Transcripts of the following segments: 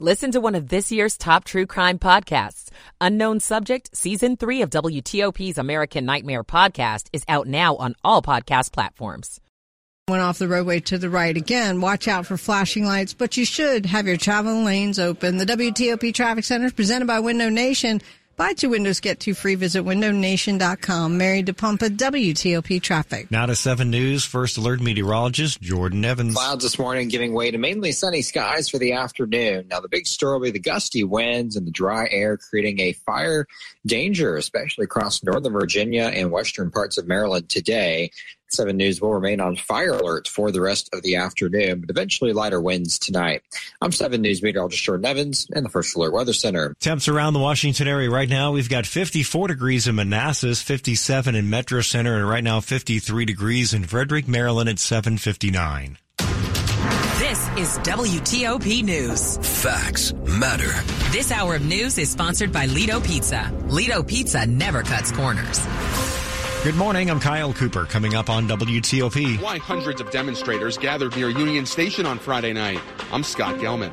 Listen to one of this year's top true crime podcasts. Unknown Subject, Season 3 of WTOP's American Nightmare podcast is out now on all podcast platforms. Went off the roadway to the right again. Watch out for flashing lights, but you should have your traveling lanes open. The WTOP Traffic Center is presented by Window Nation. Buy two windows, get two free. Visit windownation.com. Mary DePompa, WTOP Traffic. Now to 7 News, First Alert meteorologist Jordan Evans. Clouds this morning giving way to mainly sunny skies for the afternoon. Now, the big story will be the gusty winds and the dry air creating a fire danger, especially across northern Virginia and western parts of Maryland today. 7 News will remain on fire alert for the rest of the afternoon, but eventually lighter winds tonight. I'm 7 News meteorologist Jordan Evans in the First Alert Weather Center. Temps around the Washington area right now, we've got 54 degrees in Manassas, 57 in Metro Center, and right now 53 degrees in Frederick, Maryland at 759. This is WTOP News. Facts matter. This hour of news is sponsored by Ledo Pizza. Ledo Pizza never cuts corners. Good morning. I'm Kyle Cooper. Coming up on WTOP. Why hundreds of demonstrators gathered near Union Station on Friday night. I'm Scott Gelman.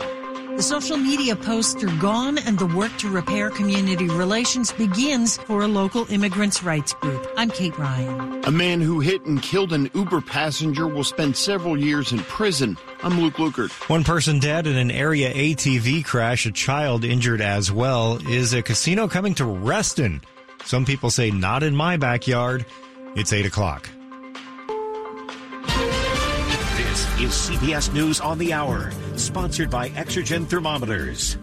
The social media posts are gone and the work to repair community relations begins for a local immigrants' rights group. I'm Kate Ryan. A man who hit and killed an Uber passenger will spend several years in prison. I'm Luke Lukert. One person dead in an area ATV crash, a child injured as well. Is a casino coming to Reston? Some people say not in my backyard. It's 8 o'clock. This is CBS News on the Hour, sponsored by Exergen Thermometers.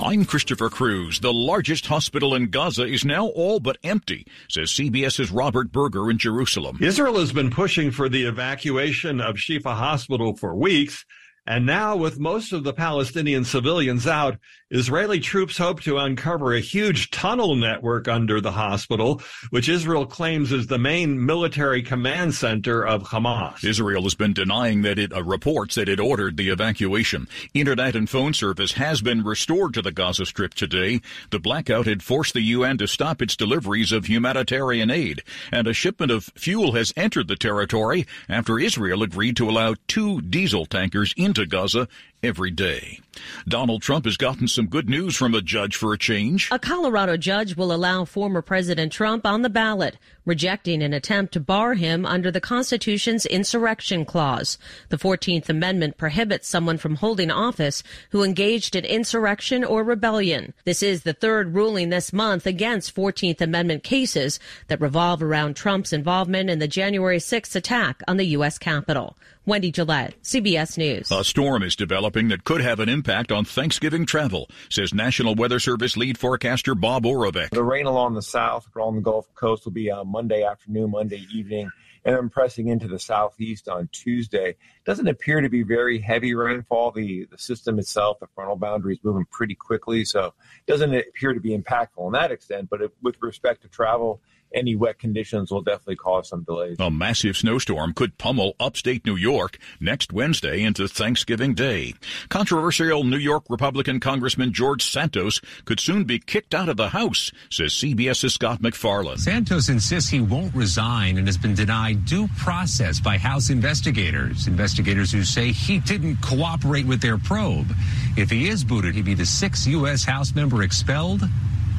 I'm Christopher Cruz. The largest hospital in Gaza is now all but empty, says CBS's Robert Berger in Jerusalem. Israel has been pushing for the evacuation of Shifa Hospital for weeks. And now, with most of the Palestinian civilians out, Israeli troops hope to uncover a huge tunnel network under the hospital, which Israel claims is the main military command center of Hamas. Israel has been denying that it uh, reports that it ordered the evacuation. Internet and phone service has been restored to the Gaza Strip today. The blackout had forced the UN to stop its deliveries of humanitarian aid, and a shipment of fuel has entered the territory after Israel agreed to allow two diesel tankers into Gaza every day. Donald Trump has gotten some good news from a judge for a change. A Colorado judge will allow former President Trump on the ballot, rejecting an attempt to bar him under the Constitution's insurrection clause. The 14th Amendment prohibits someone from holding office who engaged in insurrection or rebellion. This is the third ruling this month against 14th Amendment cases that revolve around Trump's involvement in the January 6th attack on the U.S. Capitol. Wendy Gillette, CBS News. A storm is developing that could have an impact on Thanksgiving travel, says National Weather Service lead forecaster Bob Oravec. The rain along the south, along the Gulf Coast, will be uh, Monday afternoon, Monday evening, and then pressing into the southeast on Tuesday. Doesn't appear to be very heavy rainfall. The the system itself, the frontal boundary, is moving pretty quickly, so doesn't appear to be impactful in that extent. But if, with respect to travel, any wet conditions will definitely cause some delays. A massive snowstorm could pummel upstate New York next Wednesday into Thanksgiving Day. Controversial New York Republican Congressman George Santos could soon be kicked out of the House, says CBS's Scott MacFarlane. Santos insists he won't resign and has been denied due process by House investigators. Investigators who say he didn't cooperate with their probe. If he is booted, he'd be the sixth U.S. House member expelled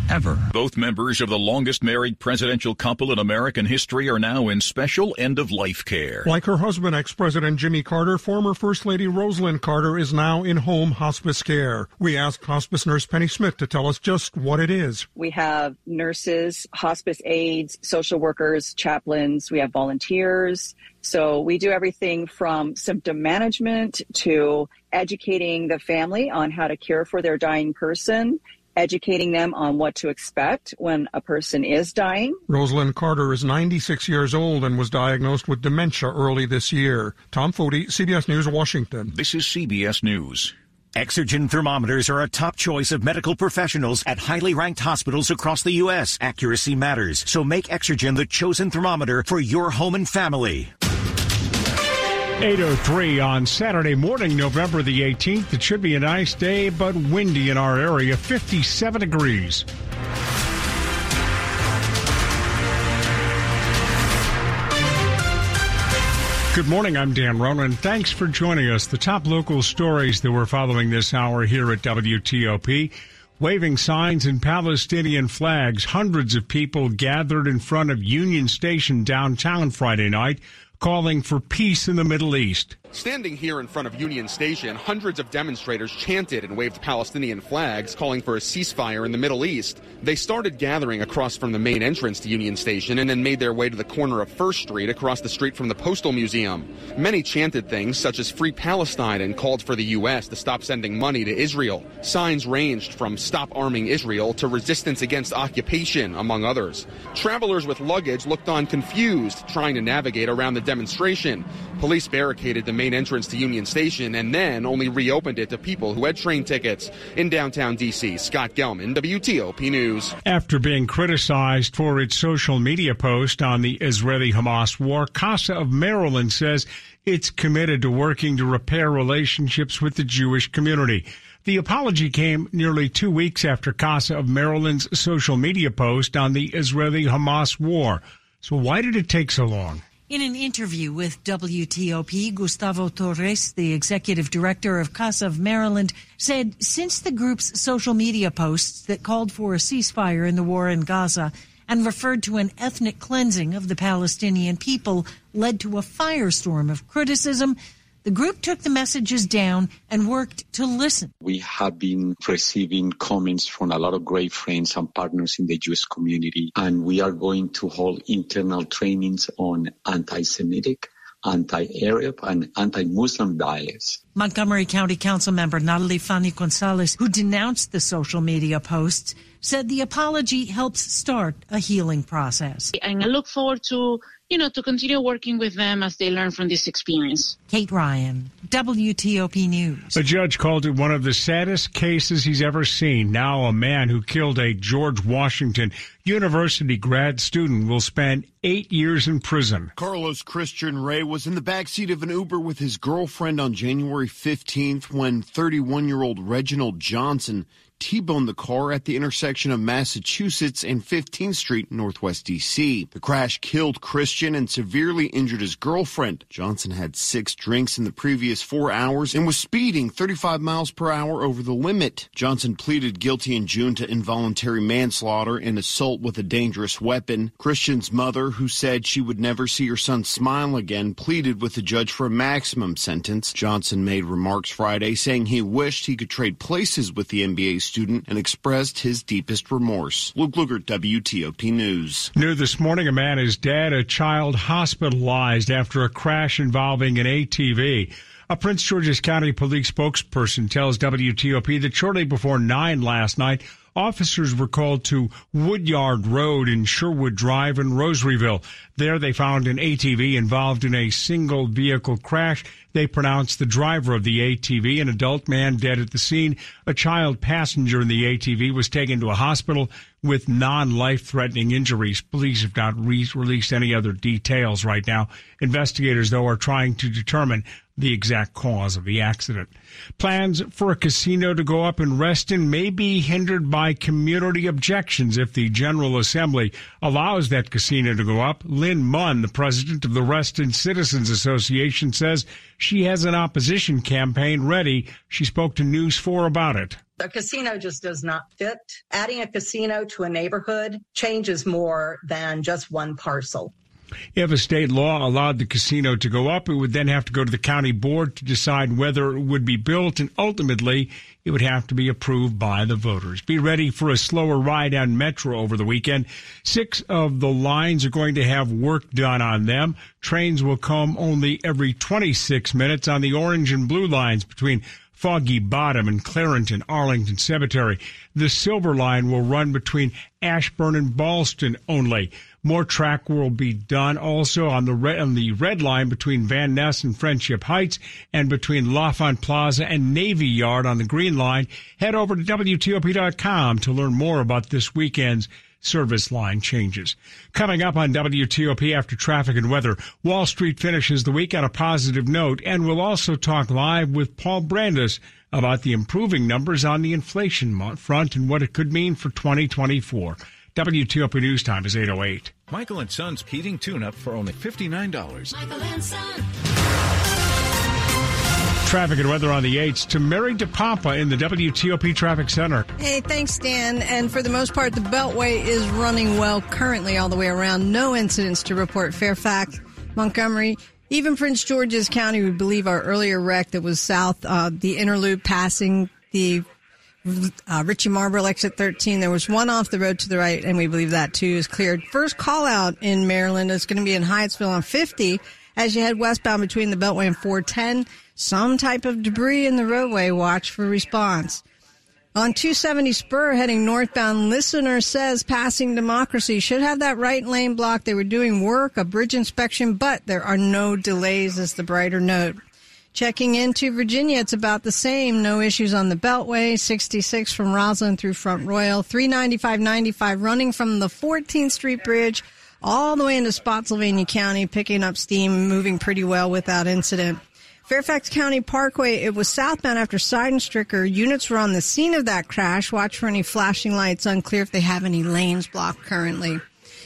ever. Both members of the longest married presidential couple in American history are now in special end of life care. Like her husband, ex President Jimmy Carter, former First Lady Rosalynn Carter is now in home hospice care. We asked hospice nurse Penny Smith to tell us just what it is. We have nurses, hospice aides, social workers, chaplains, we have volunteers. So we do everything from symptom management to educating the family on how to care for their dying person educating them on what to expect when a person is dying. Rosalynn Carter is 96 years old and was diagnosed with dementia early this year. Tom Foti, CBS News, Washington. This is CBS News. Exergen thermometers are a top choice of medical professionals at highly ranked hospitals across the U.S. Accuracy matters, so make Exergen the chosen thermometer for your home and family. 803 on Saturday morning, November the 18th. It should be a nice day, but windy in our area, 57 degrees. Good morning. I'm Dan Ronan. Thanks for joining us. The top local stories that we're following this hour here at WTOP. Waving signs and Palestinian flags, hundreds of people gathered in front of Union Station downtown Friday night calling for peace in the Middle East. Standing here in front of Union Station, hundreds of demonstrators chanted and waved Palestinian flags, calling for a ceasefire in the Middle East. They started gathering across from the main entrance to Union Station and then made their way to the corner of First Street across the street from the Postal Museum. Many chanted things such as Free Palestine and called for the U.S. to stop sending money to Israel. Signs ranged from Stop Arming Israel to Resistance Against Occupation, among others. Travelers with luggage looked on confused, trying to navigate around the demonstration. Police barricaded the main entrance to Union Station and then only reopened it to people who had train tickets. In downtown D.C., Scott Gelman, WTOP News. After being criticized for its social media post on the Israeli Hamas war, CASA of Maryland says it's committed to working to repair relationships with the Jewish community. The apology came nearly two weeks after CASA of Maryland's social media post on the Israeli Hamas war. So why did it take so long? In an interview with WTOP, Gustavo Torres, the executive director of CASA of Maryland, said since the group's social media posts that called for a ceasefire in the war in Gaza and referred to an ethnic cleansing of the Palestinian people led to a firestorm of criticism, the group took the messages down and worked to listen. We have been receiving comments from a lot of great friends and partners in the Jewish community, and we are going to hold internal trainings on anti-Semitic, anti-Arab, and anti-Muslim bias. Montgomery County Council member Natalie Fani Gonzalez, who denounced the social media posts, said the apology helps start a healing process. And I look forward to you know, to continue working with them as they learn from this experience. Kate Ryan, WTOP News. A judge called it one of the saddest cases he's ever seen. Now, a man who killed a George Washington University grad student will spend eight years in prison. Carlos Christian Ray was in the backseat of an Uber with his girlfriend on January 15th when 31 year old Reginald Johnson T-boned the car at the intersection of Massachusetts and 15th Street, Northwest D.C. The crash killed Christian and severely injured his girlfriend. Johnson had six drinks in the previous four hours and was speeding 35 miles per hour over the limit. Johnson pleaded guilty in June to involuntary manslaughter and assault with a dangerous weapon. Christian's mother, who said she would never see her son smile again, pleaded with the judge for a maximum sentence. Johnson made remarks Friday saying he wished he could trade places with the MBA student and expressed his deepest remorse. Luke Lukert, WTOP News. New this morning, a man is dead, a child hospitalized after a crash involving an ATV. A Prince George's County police spokesperson tells WTOP that shortly before 9 last night, officers were called to Woodyard Road in Sherwood Drive in Rosaryville. There they found an ATV involved in a single vehicle crash. They pronounced the driver of the ATV, an adult man, dead at the scene. A child passenger in the ATV was taken to a hospital with non-life threatening injuries. Police have not re- released any other details right now. Investigators, though, are trying to determine the exact cause of the accident. Plans for a casino to go up in Reston may be hindered by community objections if the General Assembly allows that casino to go up. Lynn Munn, the president of the Reston Citizens Association, says she has an opposition campaign ready. She spoke to News 4 about it. A casino just does not fit. Adding a casino to a neighborhood changes more than just one parcel. If a state law allowed the casino to go up, it would then have to go to the county board to decide whether it would be built, and ultimately it would have to be approved by the voters. Be ready for a slower ride on Metro over the weekend. Six of the lines are going to have work done on them. Trains will come only every 26 minutes on the orange and blue lines between Foggy Bottom and Clarendon Arlington Cemetery. The Silver Line will run between Ashburn and Ballston only. More track will be done also on the red, on the red line between Van Ness and Friendship Heights and between L'Enfant Plaza and Navy Yard on the green line. Head over to WTOP.com to learn more about this weekend's service line changes. Coming up on WTOP after traffic and weather, Wall Street finishes the week on a positive note, and we'll also talk live with Paul Brandus about the improving numbers on the inflation front and what it could mean for 2024. WTOP News Time is 808. Michael and Son's heating tune-up for only $59. Michael and Son. Traffic and weather on the 8s to Mary DePompa in the WTOP Traffic Center. Hey, thanks, Dan. And for the most part, the Beltway is running well currently all the way around. No incidents to report. Fairfax, Montgomery, even Prince George's County, we believe our earlier wreck that was south, uh, the inner loop passing the uh, Ritchie Marlboro exit 13. There was one off the road to the right, and we believe that too is cleared. First call out in Maryland is going to be in Hyattsville on 50 as you head westbound between the Beltway and 410 some type of debris in the roadway. Watch for response. On 270 Spur heading northbound, listener says passing democracy should have that right lane blocked. They were doing work, a bridge inspection, but there are no delays as the brighter note. Checking into Virginia, it's about the same. No issues on the Beltway. 66 from Rosslyn through Front Royal. 395-95 running from the 14th Street Bridge all the way into Spotsylvania County, picking up steam, moving pretty well without incident. Fairfax County Parkway, it was southbound after Sydenstricker. Units were on the scene of that crash. Watch for any flashing lights. Unclear if they have any lanes blocked currently.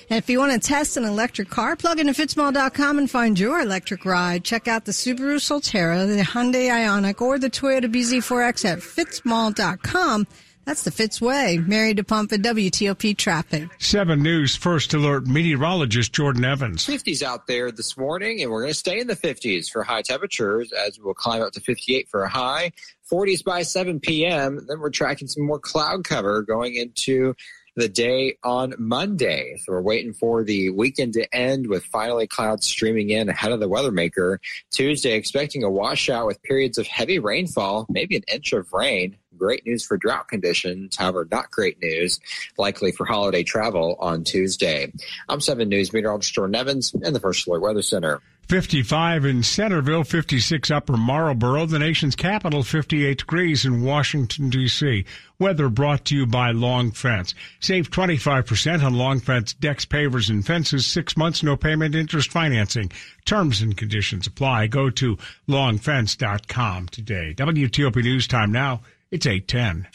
And if you want to test an electric car, plug into fitzmall.com and find your electric ride. Check out the Subaru Solterra, the Hyundai Ioniq, or the Toyota BZ4X at fitzmall.com. That's the Fitz way. Mary DePompa, WTOP traffic. 7 News First Alert meteorologist Jordan Evans. 50s out there this morning, and we're going to stay in the 50s for high temperatures as we'll climb up to 58 for a high. 40s by 7 p.m. Then we're tracking some more cloud cover going into the day on Monday. So we're waiting for the weekend to end with finally clouds streaming in ahead of the weather maker. Tuesday, expecting a washout with periods of heavy rainfall, maybe an inch of rain. Great news for drought conditions, however, not great news, likely for holiday travel on Tuesday. I'm 7 News meteorologist Jordan Evans in the First Alert Weather Center. 55 in Centreville, 56 Upper Marlboro, the nation's capital, 58 degrees in Washington, D.C. Weather brought to you by Long Fence. Save 25% on Long Fence decks, pavers, and fences. Six months, no payment, interest financing. Terms and conditions apply. Go to longfence.com today. WTOP News Time now. It's 810.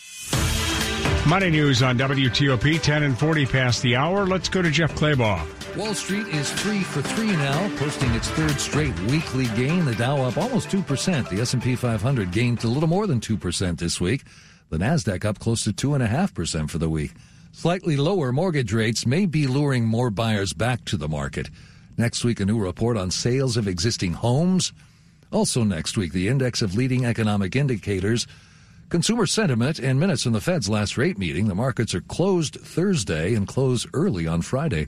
Money news on WTOP, 10 and 40 past the hour. Let's go to Jeff Clabaugh. Wall Street is three for three now, posting its third straight weekly gain. The Dow up almost 2%. The S&P 500 gained a little more than 2% this week. The Nasdaq up close to 2.5% for the week. Slightly lower mortgage rates may be luring more buyers back to the market. Next week, a new report on sales of existing homes. Also next week, the index of leading economic indicators – Consumer sentiment and minutes from the Fed's last rate meeting. The markets are closed Thursday and close early on Friday.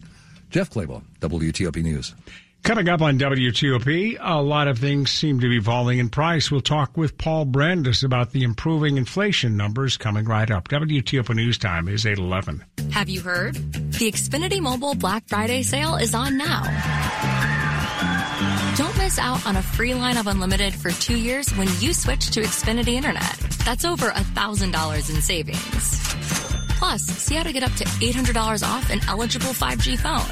Jeff Clabaugh, WTOP News. Coming up on WTOP, a lot of things seem to be falling in price. We'll talk with Paul Brandus about the improving inflation numbers coming right up. WTOP News Time is 811. Have you heard? The Xfinity Mobile Black Friday sale is on now. Don't miss out on a free line of unlimited for two years when you switch to Xfinity Internet. That's over $1,000 in savings. Plus, see how to get up to $800 off an eligible 5G phone.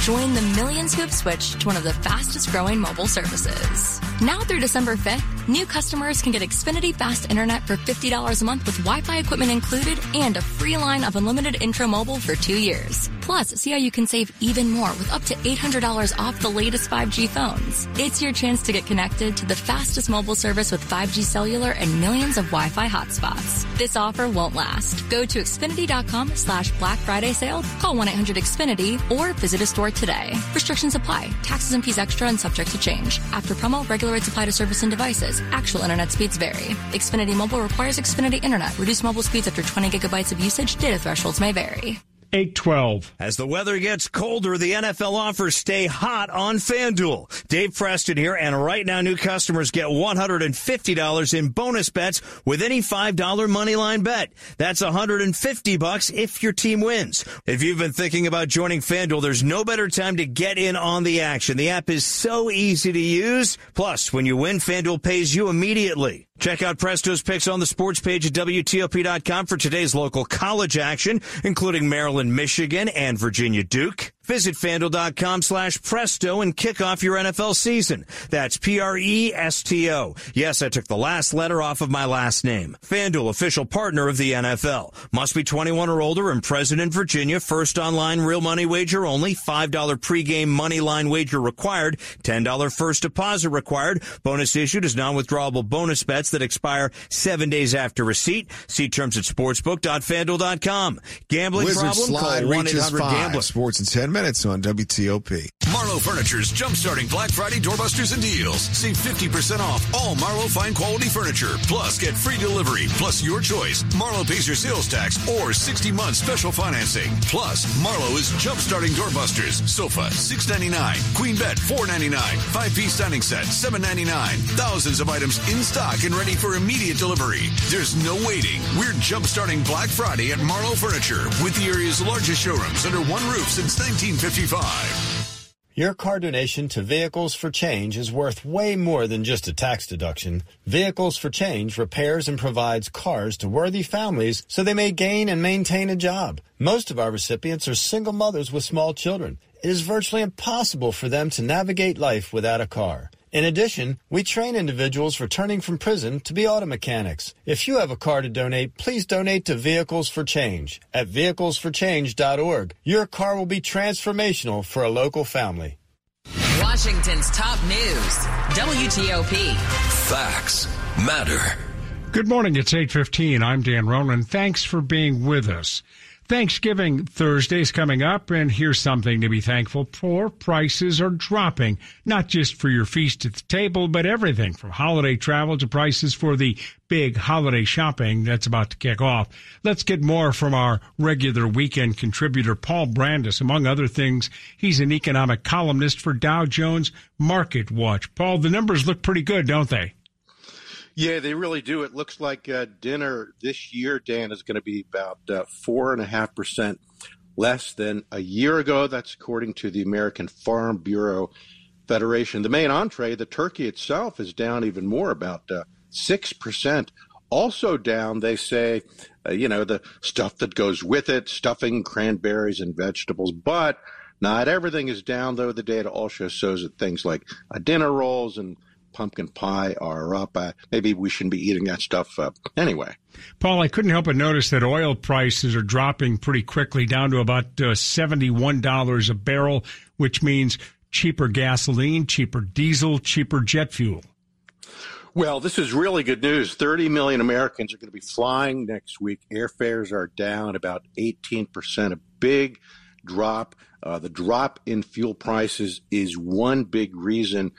Join the millions who have switched to one of the fastest growing mobile services. Now through December 5th, new customers can get Xfinity Fast Internet for $50 a month with Wi-Fi equipment included and a free line of unlimited intro mobile for two years. Plus, see how you can save even more with up to $800 off the latest 5G phones. It's your chance to get connected to the fastest mobile service with 5G cellular and millions of Wi-Fi hotspots. This offer won't last. Go to Xfinity.com slash Black Friday sale, call 1-800-XFINITY, or visit a store today. Restrictions apply. Taxes and fees extra and subject to change. After promo, regular rates apply to service and devices. Actual internet speeds vary. Xfinity Mobile requires Xfinity Internet. Reduced mobile speeds after 20 gigabytes of usage. Data thresholds may vary. 812. As the weather gets colder, the NFL offers stay hot on FanDuel. Dave Preston here, and right now new customers get $150 in bonus bets with any $5 moneyline bet. That's 150 bucks if your team wins. If you've been thinking about joining FanDuel, there's no better time to get in on the action. The app is so easy to use. Plus, when you win, FanDuel pays you immediately. Check out Presto's picks on the sports page at WTOP.com for today's local college action, including Maryland, Michigan, and Virginia Duke. Visit fanduel.com slash presto and kick off your NFL season. That's P-R-E-S-T-O. Yes, I took the last letter off of my last name. FanDuel, official partner of the NFL. Must be 21 or older and present in Virginia. First online real money wager only. $5 pregame money line wager required. $10 first deposit required. Bonus issued is non-withdrawable bonus bets that expire seven days after receipt. See terms at sportsbook.fanduel.com. Gambling problem? slide Call 1-800-GAMBLER. Sports in 10 minutes on WTOP. Marlo Furniture's jumpstarting Black Friday doorbusters and deals. Save 50% off all Marlo fine quality furniture. Plus, get free delivery. Plus, your choice. Marlo pays your sales tax or 60 months special financing. Plus, Marlo is jumpstarting doorbusters. Sofa, $6.99. Queen bed, $4.99. Five piece dining set, $7.99. Thousands of items in stock and ready for immediate delivery. There's no waiting. We're jumpstarting Black Friday at Marlo Furniture with the area's largest showrooms under one roof since 1955. Your car donation to Vehicles for Change is worth way more than just a tax deduction. Vehicles for Change repairs and provides cars to worthy families so they may gain and maintain a job. Most of our recipients are single mothers with small children. It is virtually impossible for them to navigate life without a car. In addition, we train individuals returning from prison to be auto mechanics. If you have a car to donate, please donate to Vehicles for Change at vehiclesforchange.org. Your car will be transformational for a local family. Washington's top news WTOP. Facts matter. Good morning. It's 8:15. I'm Dan Ronan. Thanks for being with us. Thanksgiving Thursday is coming up, and here's something to be thankful for. Prices are dropping, not just for your feast at the table, but everything from holiday travel to prices for the big holiday shopping that's about to kick off. Let's get more from our regular weekend contributor, Paul Brandus. Among other things, he's an economic columnist for Dow Jones Market Watch. Paul, the numbers look pretty good, don't they? Yeah, they really do. It looks like uh, dinner this year, Dan, is going to be about uh, four and a half percent less than a year ago. That's according to the American Farm Bureau Federation. The main entree, the turkey itself, is down even more, about uh, six percent. Also down, they say, uh, you know, the stuff that goes with it, stuffing, cranberries, and vegetables, but. Not everything is down, though. The data also shows that things like uh, dinner rolls and pumpkin pie are up. Uh, maybe we shouldn't be eating that stuff uh, anyway. Paul, I couldn't help but notice that oil prices are dropping pretty quickly down to about uh, $71 a barrel, which means cheaper gasoline, cheaper diesel, cheaper jet fuel. Well, this is really good news. 30 million Americans are going to be flying next week. Airfares are down about 18%, a big drop. Uh, the drop in fuel prices is one big reason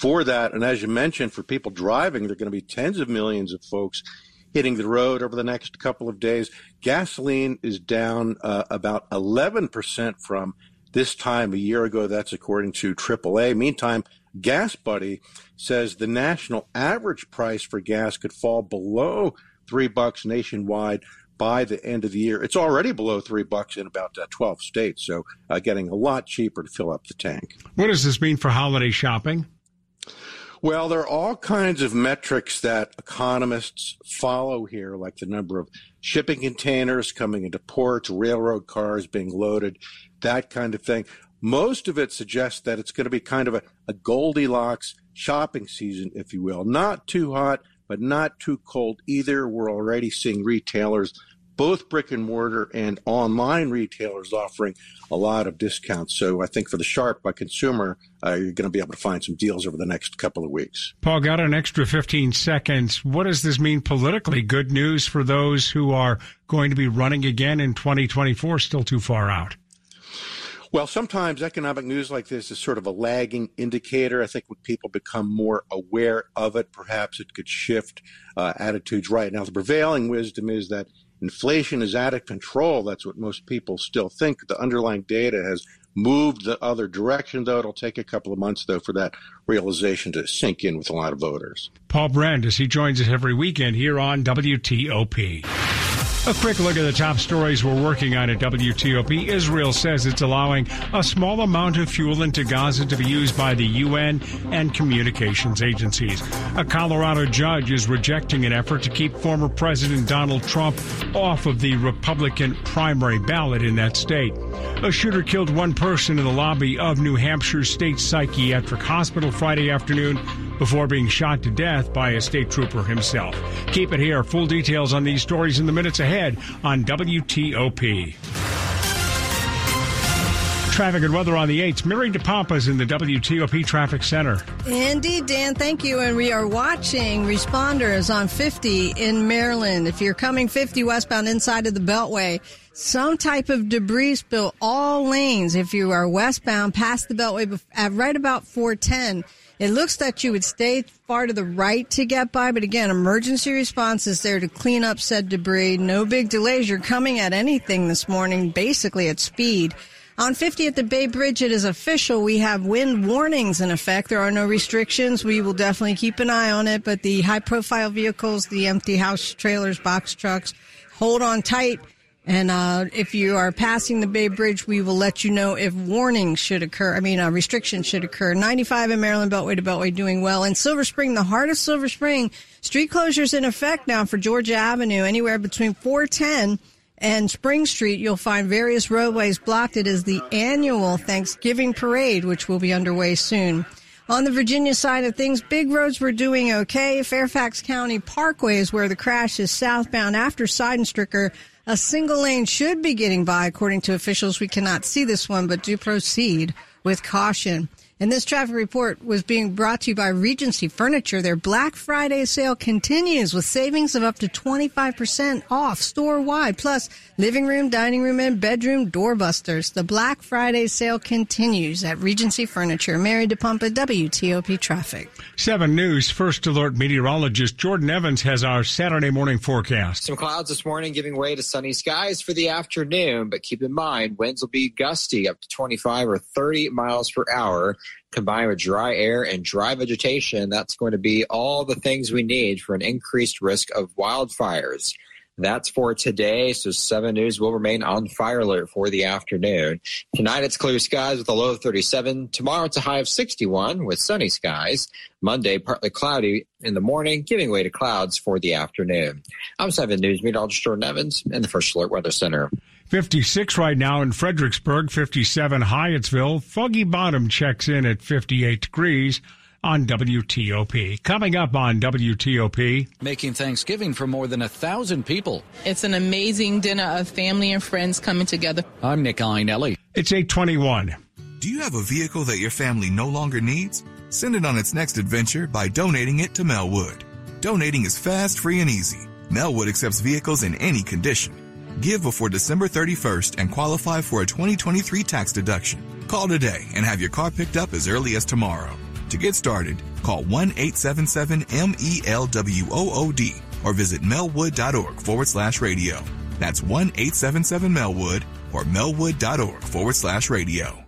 for that. And as you mentioned, for people driving, there are going to be tens of millions of folks hitting the road over the next couple of days. Gasoline is down uh, about 11% from this time a year ago. That's according to AAA. Meantime, Gas Buddy says the national average price for gas could fall below three bucks nationwide by the end of the year. It's already below three bucks in about uh, 12 states, so uh, getting a lot cheaper to fill up the tank. What does this mean for holiday shopping? Well, there are all kinds of metrics that economists follow here, like the number of shipping containers coming into ports, railroad cars being loaded, that kind of thing. Most of it suggests that it's going to be kind of a, a Goldilocks shopping season, if you will. Not too hot, but not too cold either. We're already seeing retailers both brick and mortar and online retailers offering a lot of discounts. So I think for the sharp by consumer, uh, you're going to be able to find some deals over the next couple of weeks. Paul, got an extra 15 seconds. What does this mean politically? Good news for those who are going to be running again in 2024, still too far out. Well, sometimes economic news like this is sort of a lagging indicator. I think when people become more aware of it, perhaps it could shift uh, attitudes right now. The prevailing wisdom is that inflation is out of control. That's what most people still think. The underlying data has moved the other direction, though. It'll take a couple of months, though, for that realization to sink in with a lot of voters. Paul Brandus, he joins us every weekend here on WTOP. A quick look at the top stories we're working on at WTOP. Israel says it's allowing a small amount of fuel into Gaza to be used by the UN and communications agencies. A Colorado judge is rejecting an effort to keep former President Donald Trump off of the Republican primary ballot in that state. A shooter killed one person in the lobby of New Hampshire State Psychiatric Hospital Friday afternoon before being shot to death by a state trooper himself. Keep it here. Full details on these stories in the minutes ahead on WTOP. Traffic and weather on the 8th. Mary DePompas in the WTOP Traffic Center. Indeed, Dan, thank you. And we are watching responders on 50 in Maryland. If you're coming 50 westbound inside of the Beltway, some type of debris spill all lanes. If you are westbound past the Beltway at right about 410, it looks that you would stay far to the right to get by, but again, emergency response is there to clean up said debris. No big delays. You're coming at anything this morning, basically at speed. On 50 at the Bay Bridge, it is official. We have wind warnings in effect. There are no restrictions. We will definitely keep an eye on it, but the high profile vehicles, the empty house trailers, box trucks, hold on tight. And uh, if you are passing the Bay Bridge, we will let you know if warnings should occur. I mean, uh, restrictions should occur. 95 in Maryland Beltway to Beltway doing well. In Silver Spring, the heart of Silver Spring, street closures in effect now for Georgia Avenue, anywhere between 410 and Spring Street. You'll find various roadways blocked. It is the annual Thanksgiving parade, which will be underway soon. On the Virginia side of things, big roads were doing okay. Fairfax County Parkway is where the crash is southbound after Sydenstricker a single lane should be getting by, according to officials. We cannot see this one, but do proceed with caution. And this traffic report was being brought to you by Regency Furniture. Their Black Friday sale continues with savings of up to 25% off store wide, plus living room, dining room, and bedroom doorbusters. The Black Friday sale continues at Regency Furniture. Mary DePompa, WTOP Traffic. 7 News First Alert meteorologist Jordan Evans has our Saturday morning forecast. Some clouds this morning giving way to sunny skies for the afternoon, but keep in mind winds will be gusty up to 25 or 30 miles per hour combined with dry air and dry vegetation, that's going to be all the things we need for an increased risk of wildfires. That's for today. So 7 News will remain on fire alert for the afternoon. Tonight it's clear skies with a low of 37. Tomorrow it's a high of 61 with sunny skies. Monday partly cloudy in the morning, giving way to clouds for the afternoon. I'm 7 News meteorologist Jordan Evans in the First Alert Weather Center. 56 right now in Fredericksburg, 57 Hyattsville. Foggy Bottom checks in at 58 degrees on WTOP. Coming up on WTOP. Making Thanksgiving for more than a thousand people. It's an amazing dinner of family and friends coming together. I'm Nick Iannelli. It's 821. Do you have a vehicle that your family no longer needs? Send it on its next adventure by donating it to Melwood. Donating is fast, free, and easy. Melwood accepts vehicles in any condition. Give before December 31st and qualify for a 2023 tax deduction. Call today and have your car picked up as early as tomorrow. To get started, call 1-877-MELWOOD or visit melwood.org forward slash radio. That's 1-877-MELWOOD or melwood.org forward slash radio.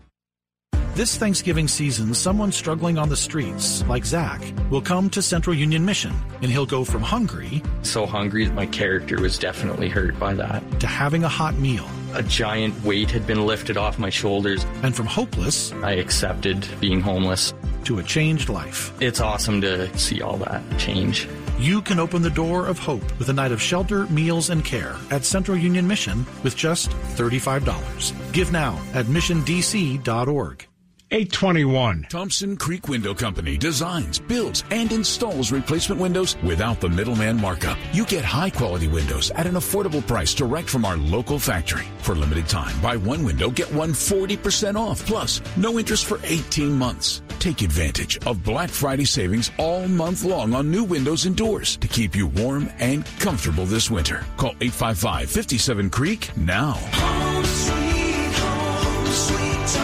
This Thanksgiving season, someone struggling on the streets, like Zach, will come to Central Union Mission, and he'll go from hungry. So hungry, that my character was definitely hurt by that. To having a hot meal. A giant weight had been lifted off my shoulders. And from hopeless, I accepted being homeless. To a changed life. It's awesome to see all that change. You can open the door of hope with a night of shelter, meals, and care at Central Union Mission with just $35. Give now at missiondc.org. 821. Thompson Creek Window Company designs, builds, and installs replacement windows without the middleman markup. You get high quality windows at an affordable price direct from our local factory. For limited time, buy one window, get one 40% off, plus no interest for 18 months. Take advantage of Black Friday savings all month long on new windows and doors to keep you warm and comfortable this winter. Call 855 57 Creek now. Home sweet home, sweet Thompson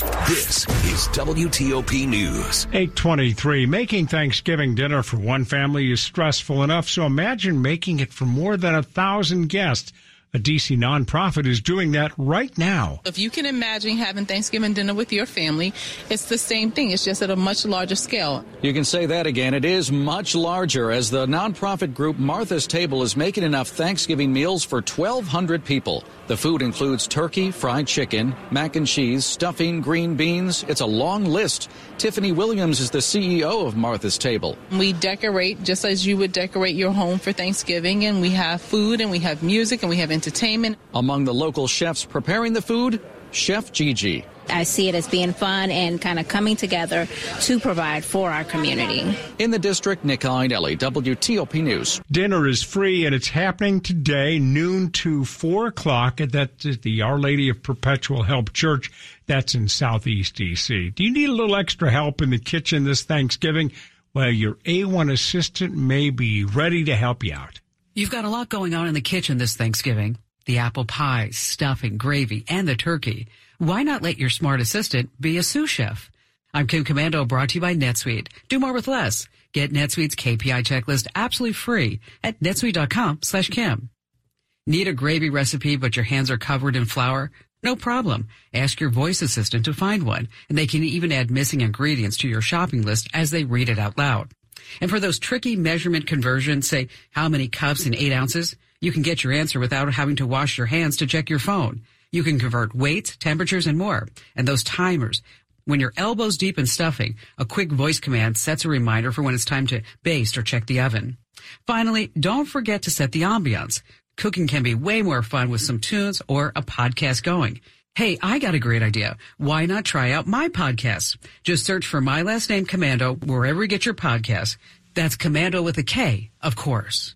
This is WTOP News. 823. Making Thanksgiving dinner for one family is stressful enough, so imagine making it for more than a thousand guests. A DC nonprofit is doing that right now. If you can imagine having Thanksgiving dinner with your family, it's the same thing. It's just at a much larger scale. You can say that again. It is much larger as the nonprofit group Martha's Table is making enough Thanksgiving meals for 1,200 people. The food includes turkey, fried chicken, mac and cheese, stuffing, green beans. It's a long list. Tiffany Williams is the CEO of Martha's Table. We decorate just as you would decorate your home for Thanksgiving, and we have food and we have music and we have entertainment. Among the local chefs preparing the food, Chef Gigi. I see it as being fun and kind of coming together to provide for our community. In the district, Nick Iannelli, WTOP News. Dinner is free and it's happening today, noon to 4 o'clock at that, the Our Lady of Perpetual Help Church. That's in Southeast DC. Do you need a little extra help in the kitchen this Thanksgiving? Well, your AI assistant may be ready to help you out. You've got a lot going on in the kitchen this Thanksgiving. The apple pie, stuffing, gravy, and the turkey. Why not let your smart assistant be a sous chef? I'm Kim Komando, brought to you by NetSuite. Do more with less. Get NetSuite's KPI checklist absolutely free at netsuite.com slash Kim. Need a gravy recipe, but your hands are covered in flour? No problem. Ask your voice assistant to find one, and they can even add missing ingredients to your shopping list as they read it out loud. And for those tricky measurement conversions, say how many cups in eight ounces, you can get your answer without having to wash your hands to check your phone. You can convert weights, temperatures, and more. And those timers, when you're elbows deep in stuffing, a quick voice command sets a reminder for when it's time to baste or check the oven. Finally, don't forget to set the ambiance. Cooking can be way more fun with some tunes or a podcast going. Hey, I got a great idea. Why not try out my podcast? Just search for my last name Komando, wherever you get your podcasts. That's Komando with a K, of course.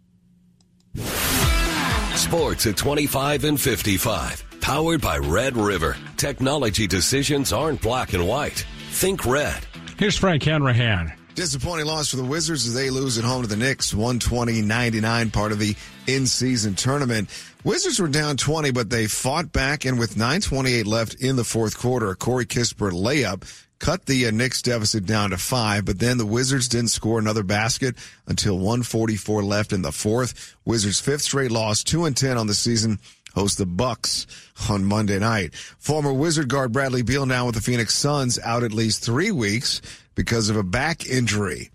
Sports at 25 and 55. Powered by Red River. Technology decisions aren't black and white. Think red. Here's Frank Hanrahan. Disappointing loss for the Wizards as they lose at home to the Knicks, 120-99, part of the in-season tournament. Wizards were down 20, but they fought back, and with 9.28 left in the fourth quarter, a Corey Kispert layup cut the uh, Knicks deficit down to five, but then the Wizards didn't score another basket until 144 left in the fourth. Wizards fifth straight loss, 2 and 10 on the season host the Bucks on Monday night. Former Wizard guard Bradley Beal now with the Phoenix Suns out at least three weeks because of a back injury.